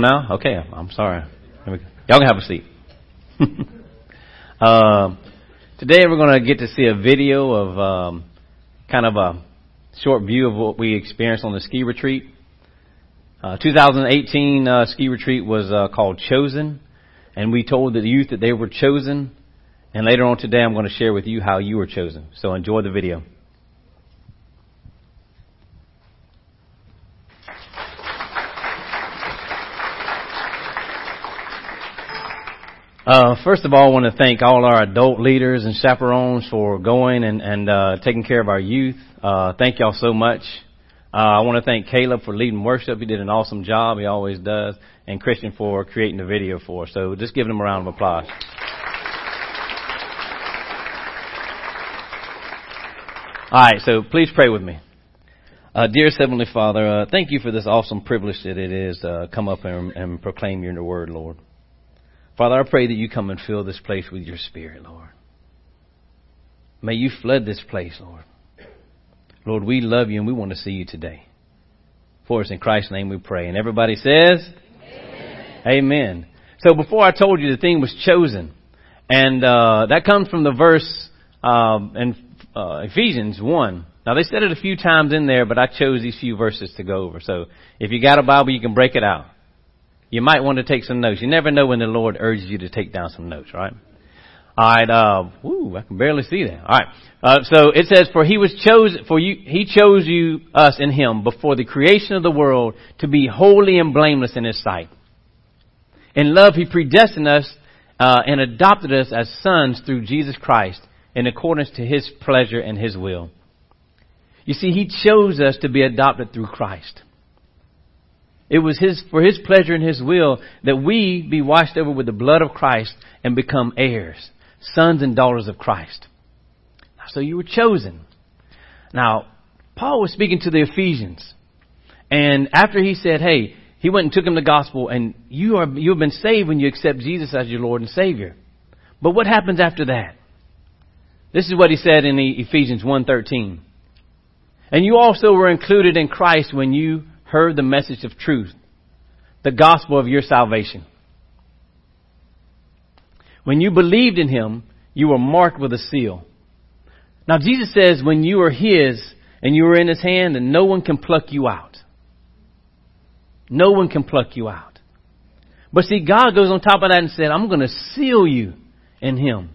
now? Okay, I'm sorry. Y'all can have a seat. uh, today we're going to get to see a video of um, kind of a short view of what we experienced on the ski retreat. Uh, 2018 uh, ski retreat was uh, called Chosen, and we told the youth that they were chosen. And later on today, I'm going to share with you how you were chosen. So enjoy the video. Uh, first of all, I want to thank all our adult leaders and chaperones for going and, and uh, taking care of our youth. Uh, thank y'all so much. Uh, I want to thank Caleb for leading worship. He did an awesome job. He always does. And Christian for creating the video for us. So just give them a round of applause. All right, so please pray with me. Uh, dear Heavenly Father, uh, thank you for this awesome privilege that it is to come up and, and proclaim your word, Lord. Father, I pray that you come and fill this place with your spirit, Lord. May you flood this place, Lord. Lord, we love you and we want to see you today. For us in Christ's name we pray. And everybody says, Amen. Amen. So before I told you the thing was chosen, and uh, that comes from the verse um, in uh, Ephesians 1. Now they said it a few times in there, but I chose these few verses to go over. So if you got a Bible, you can break it out you might want to take some notes. You never know when the Lord urges you to take down some notes, right? All right. Uh, woo, I can barely see that. All right. Uh, so it says, "For he was chosen for you. He chose you, us, in Him before the creation of the world to be holy and blameless in His sight. In love, He predestined us uh, and adopted us as sons through Jesus Christ, in accordance to His pleasure and His will. You see, He chose us to be adopted through Christ." It was his, for his pleasure and his will that we be washed over with the blood of Christ and become heirs, sons and daughters of Christ. So you were chosen. Now, Paul was speaking to the Ephesians. And after he said, hey, he went and took them the gospel and you are, you have been saved when you accept Jesus as your Lord and Savior. But what happens after that? This is what he said in the Ephesians 1.13. And you also were included in Christ when you heard the message of truth, the gospel of your salvation. When you believed in him, you were marked with a seal. Now Jesus says when you are his and you are in his hand and no one can pluck you out. No one can pluck you out. But see, God goes on top of that and said, I'm going to seal you in him.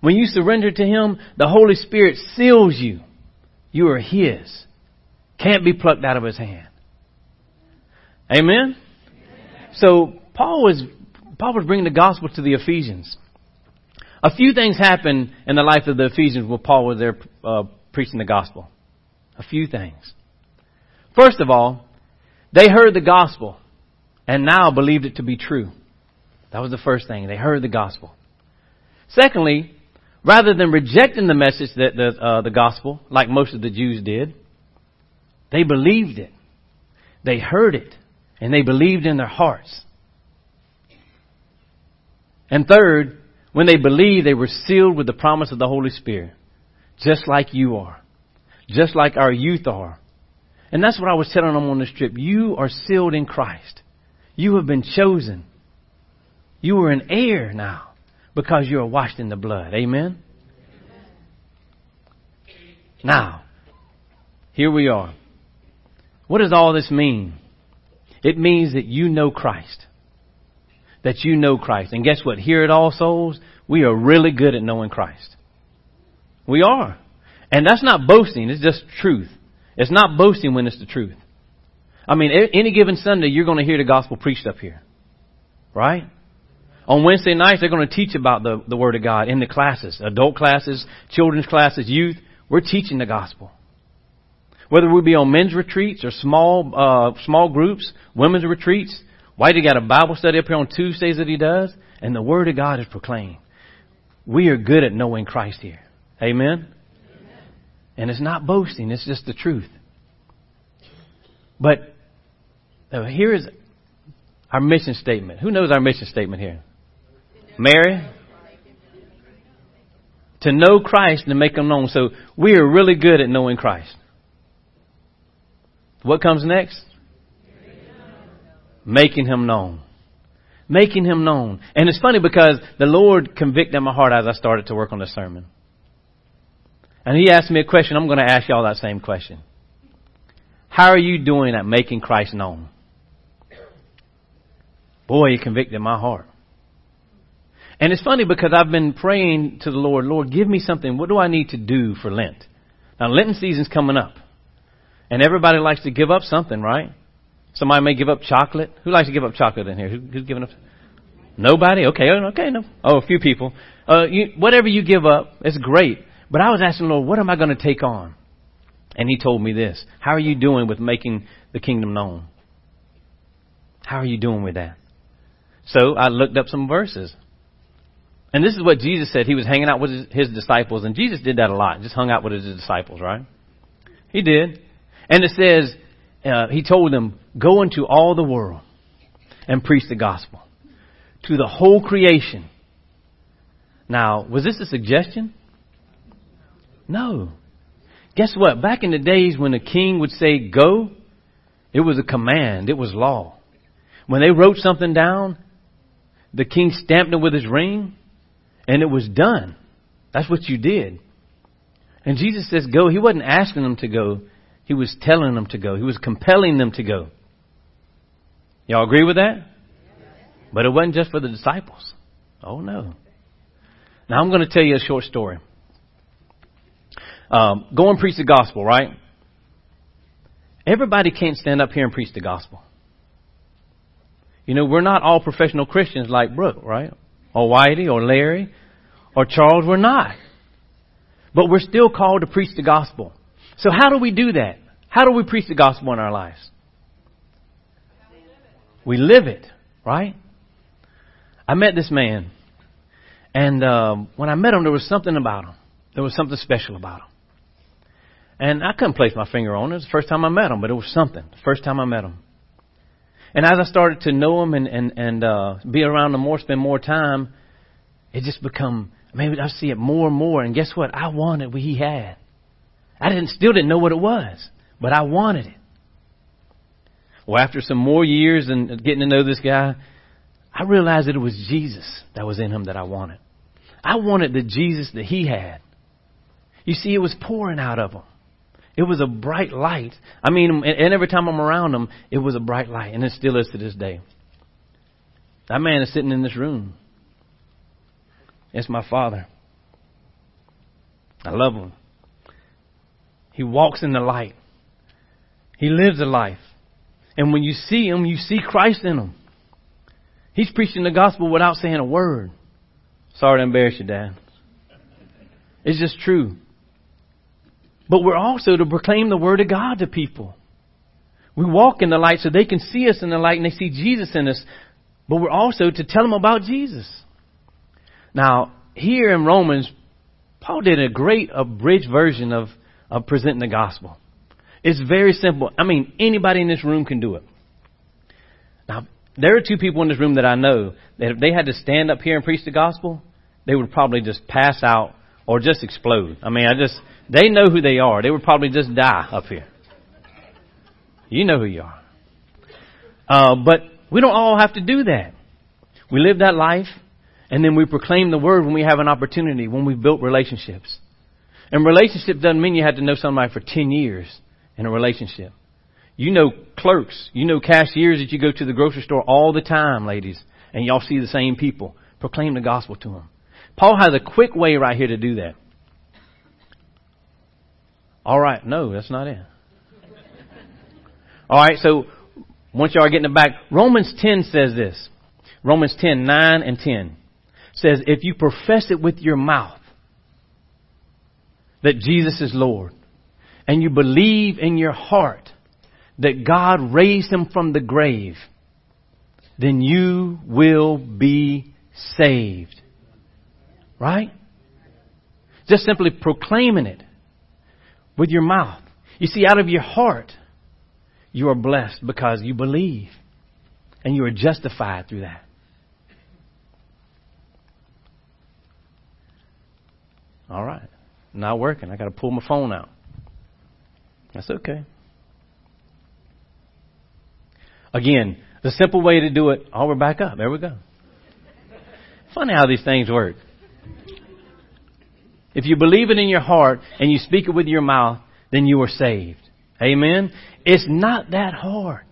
When you surrender to him, the Holy Spirit seals you. You are his. Can't be plucked out of his hand. Amen? So Paul was Paul was bringing the gospel to the Ephesians. A few things happened in the life of the Ephesians while Paul was there uh, preaching the gospel. A few things. First of all, they heard the gospel and now believed it to be true. That was the first thing. They heard the gospel. Secondly, rather than rejecting the message that the, uh, the gospel, like most of the Jews did, they believed it. They heard it and they believed in their hearts. And third, when they believed, they were sealed with the promise of the Holy Spirit, just like you are, just like our youth are. And that's what I was telling them on this trip. You are sealed in Christ. You have been chosen. You are an heir now because you are washed in the blood. Amen? Now, here we are. What does all this mean? It means that you know Christ. That you know Christ. And guess what? Here at All Souls, we are really good at knowing Christ. We are. And that's not boasting, it's just truth. It's not boasting when it's the truth. I mean, any given Sunday, you're going to hear the gospel preached up here. Right? On Wednesday nights, they're going to teach about the, the Word of God in the classes, adult classes, children's classes, youth. We're teaching the gospel. Whether we be on men's retreats or small, uh, small groups, women's retreats, Whitey got a Bible study up here on Tuesdays that he does, and the Word of God is proclaimed. We are good at knowing Christ here. Amen? Amen? And it's not boasting, it's just the truth. But uh, here is our mission statement. Who knows our mission statement here? Mary? To know Christ and to make him known. So we are really good at knowing Christ. What comes next? Making him known. Making him known. And it's funny because the Lord convicted my heart as I started to work on the sermon. And he asked me a question. I'm going to ask y'all that same question. How are you doing at making Christ known? Boy, he convicted my heart. And it's funny because I've been praying to the Lord, Lord, give me something. What do I need to do for Lent? Now, Lenten season's coming up. And everybody likes to give up something, right? Somebody may give up chocolate. Who likes to give up chocolate in here? Who, who's giving up? Nobody? Okay, okay, no. Oh, a few people. Uh, you, whatever you give up, it's great. But I was asking the Lord, what am I going to take on? And He told me this. How are you doing with making the kingdom known? How are you doing with that? So I looked up some verses. And this is what Jesus said. He was hanging out with his, his disciples, and Jesus did that a lot. Just hung out with his disciples, right? He did. And it says, uh, he told them, go into all the world and preach the gospel to the whole creation. Now, was this a suggestion? No. Guess what? Back in the days when the king would say go, it was a command. It was law. When they wrote something down, the king stamped it with his ring, and it was done. That's what you did. And Jesus says go. He wasn't asking them to go. He was telling them to go. He was compelling them to go. Y'all agree with that? But it wasn't just for the disciples. Oh no. Now I'm going to tell you a short story. Um, go and preach the gospel, right? Everybody can't stand up here and preach the gospel. You know, we're not all professional Christians like Brooke, right? Or Whitey or Larry or Charles. We're not. But we're still called to preach the gospel. So how do we do that? How do we preach the gospel in our lives? We live it, right? I met this man, and um, when I met him, there was something about him. There was something special about him. And I couldn't place my finger on it. It was the first time I met him, but it was something. The first time I met him. And as I started to know him and and and uh, be around him more, spend more time, it just become maybe I see it more and more. And guess what? I wanted what he had. I didn't still didn't know what it was, but I wanted it. Well, after some more years and getting to know this guy, I realized that it was Jesus that was in him that I wanted. I wanted the Jesus that he had. You see, it was pouring out of him. It was a bright light. I mean, and every time I'm around him, it was a bright light, and it still is to this day. That man is sitting in this room. It's my father. I love him. He walks in the light. He lives a life. And when you see him, you see Christ in him. He's preaching the gospel without saying a word. Sorry to embarrass you, Dad. It's just true. But we're also to proclaim the Word of God to people. We walk in the light so they can see us in the light and they see Jesus in us. But we're also to tell them about Jesus. Now, here in Romans, Paul did a great abridged version of, of presenting the gospel. It's very simple. I mean, anybody in this room can do it. Now, there are two people in this room that I know that if they had to stand up here and preach the gospel, they would probably just pass out or just explode. I mean, I just, they know who they are. They would probably just die up here. You know who you are. Uh, but we don't all have to do that. We live that life, and then we proclaim the word when we have an opportunity, when we've built relationships. And relationship doesn't mean you have to know somebody for 10 years in a relationship. You know clerks, you know cashiers that you go to the grocery store all the time, ladies, and y'all see the same people. Proclaim the gospel to them. Paul has a quick way right here to do that. All right, no, that's not it. All right, so once y'all are getting it back, Romans 10 says this. Romans 10, 9 and 10 says, if you profess it with your mouth that Jesus is Lord, and you believe in your heart that God raised him from the grave, then you will be saved. Right? Just simply proclaiming it with your mouth. You see, out of your heart, you are blessed because you believe. And you are justified through that. All right. Not working. I got to pull my phone out. That's okay. Again, The simple way to do it, oh, we're back up. There we go. Funny how these things work. If you believe it in your heart and you speak it with your mouth, then you are saved. Amen? It's not that hard.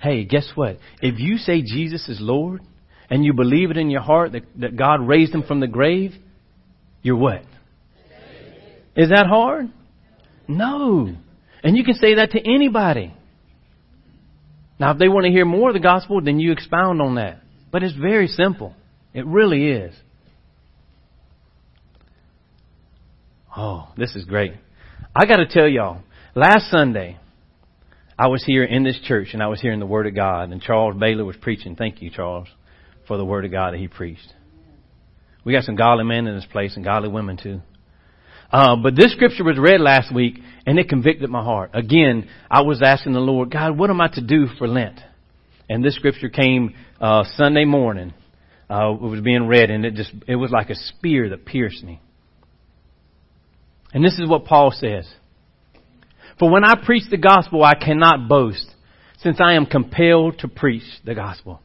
Hey, guess what? If you say Jesus is Lord and you believe it in your heart that, that God raised him from the grave, you're what? Is that hard? No. And you can say that to anybody. Now, if they want to hear more of the gospel, then you expound on that. But it's very simple. It really is. Oh, this is great. I got to tell y'all, last Sunday, I was here in this church and I was hearing the Word of God, and Charles Bailey was preaching. Thank you, Charles, for the Word of God that he preached. We got some godly men in this place and godly women too. Uh, but this scripture was read last week and it convicted my heart. Again, I was asking the Lord, God, what am I to do for Lent? And this scripture came uh, Sunday morning. Uh, it was being read and it just it was like a spear that pierced me. And this is what Paul says. For when I preach the gospel, I cannot boast, since I am compelled to preach the gospel.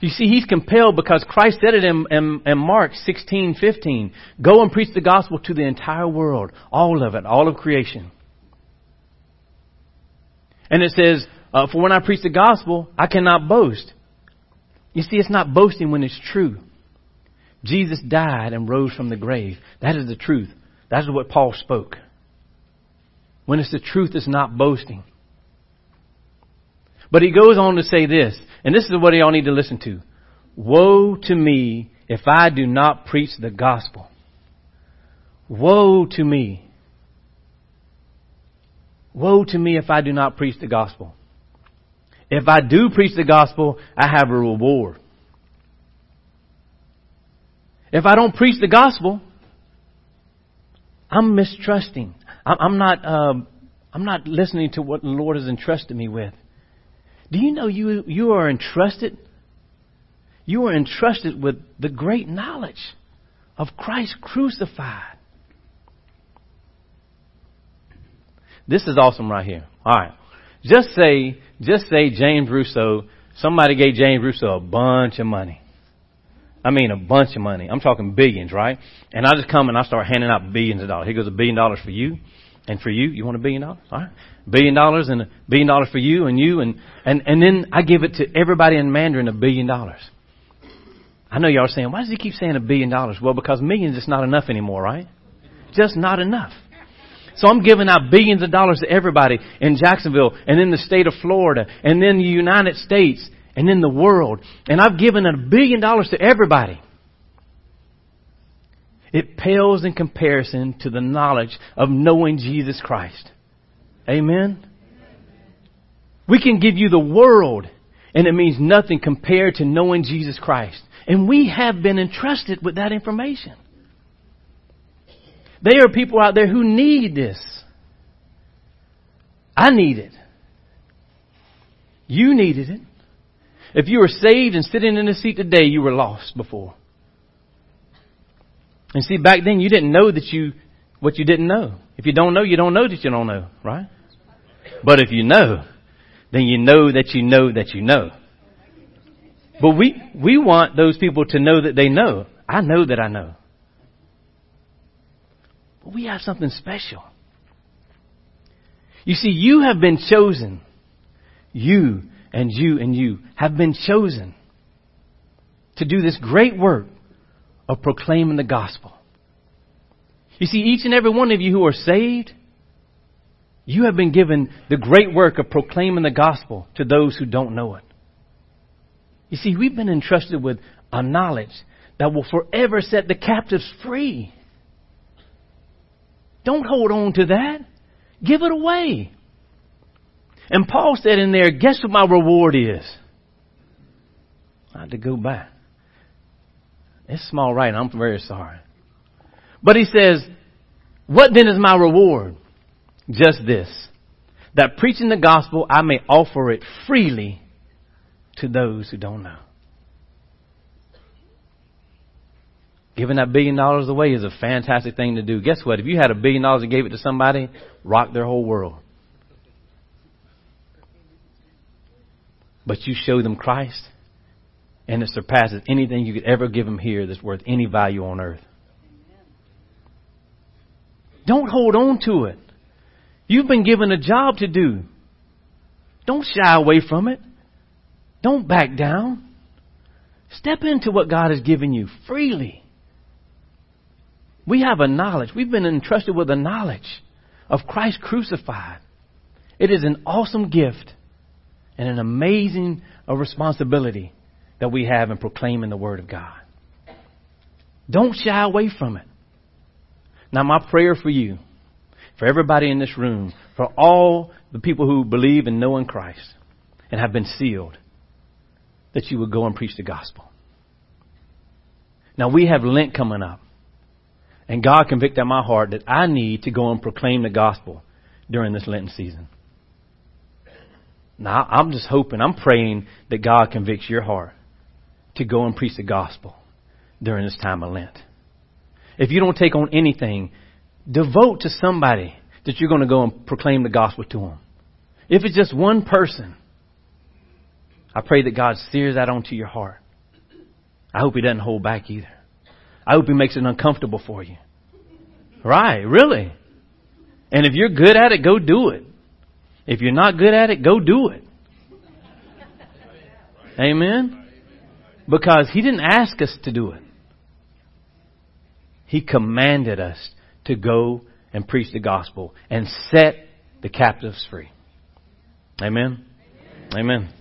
You see, he's compelled because Christ said it in, in, in Mark 16, 15. Go and preach the gospel to the entire world. All of it. All of creation. And it says, uh, for when I preach the gospel, I cannot boast. You see, it's not boasting when it's true. Jesus died and rose from the grave. That is the truth. That is what Paul spoke. When it's the truth, it's not boasting. But he goes on to say this, and this is what y'all need to listen to. Woe to me if I do not preach the gospel. Woe to me. Woe to me if I do not preach the gospel. If I do preach the gospel, I have a reward. If I don't preach the gospel, I'm mistrusting. I'm not, um, I'm not listening to what the Lord has entrusted me with. Do you know you, you are entrusted? You are entrusted with the great knowledge of Christ crucified. This is awesome right here. All right. Just say, just say James Russo, somebody gave James Russo a bunch of money. I mean a bunch of money. I'm talking billions, right? And I just come and I start handing out billions of dollars. Here goes a billion dollars for you. And for you, you want a billion dollars? All right. Billion dollars and a billion dollars for you and you and, and, and then I give it to everybody in Mandarin a billion dollars. I know y'all are saying, why does he keep saying a billion dollars? Well, because millions is not enough anymore, right? Just not enough. So I'm giving out billions of dollars to everybody in Jacksonville and in the state of Florida and then the United States and in the world. And I've given a billion dollars to everybody. It pales in comparison to the knowledge of knowing Jesus Christ. Amen? We can give you the world, and it means nothing compared to knowing Jesus Christ. And we have been entrusted with that information. There are people out there who need this. I need it. You needed it. If you were saved and sitting in the seat today, you were lost before. And see, back then you didn't know that you, what you didn't know. If you don't know, you don't know that you don't know, right? But if you know, then you know that you know that you know. But we, we want those people to know that they know. I know that I know. But we have something special. You see, you have been chosen. You and you and you have been chosen to do this great work of proclaiming the gospel. You see, each and every one of you who are saved, you have been given the great work of proclaiming the gospel to those who don't know it. You see, we've been entrusted with a knowledge that will forever set the captives free. Don't hold on to that. Give it away. And Paul said in there, guess what my reward is? I had to go back. It's small writing. I'm very sorry. But he says, what then is my reward? Just this. That preaching the gospel, I may offer it freely to those who don't know. Giving that billion dollars away is a fantastic thing to do. Guess what? If you had a billion dollars and gave it to somebody, rock their whole world. but you show them Christ, and it surpasses anything you could ever give them here that's worth any value on earth. Don't hold on to it. You've been given a job to do. Don't shy away from it. Don't back down. Step into what God has given you freely. We have a knowledge. We've been entrusted with a knowledge of Christ crucified. It is an awesome gift and an amazing uh, responsibility that we have in proclaiming the Word of God. Don't shy away from it. Now, my prayer for you, for everybody in this room, for all the people who believe and know in Christ and have been sealed, that you would go and preach the gospel. Now, we have Lent coming up. And God convicted my heart that I need to go and proclaim the gospel during this Lenten season. Now, I'm just hoping, I'm praying that God convicts your heart to go and preach the gospel during this time of Lent. If you don't take on anything, devote to somebody that you're going to go and proclaim the gospel to them. If it's just one person, I pray that God sears that onto your heart. I hope He doesn't hold back either. I hope He makes it uncomfortable for you. Right, really. And if you're good at it, go do it. If you're not good at it, go do it. Amen? Because He didn't ask us to do it. He commanded us to go and preach the gospel and set the captives free. Amen? Amen.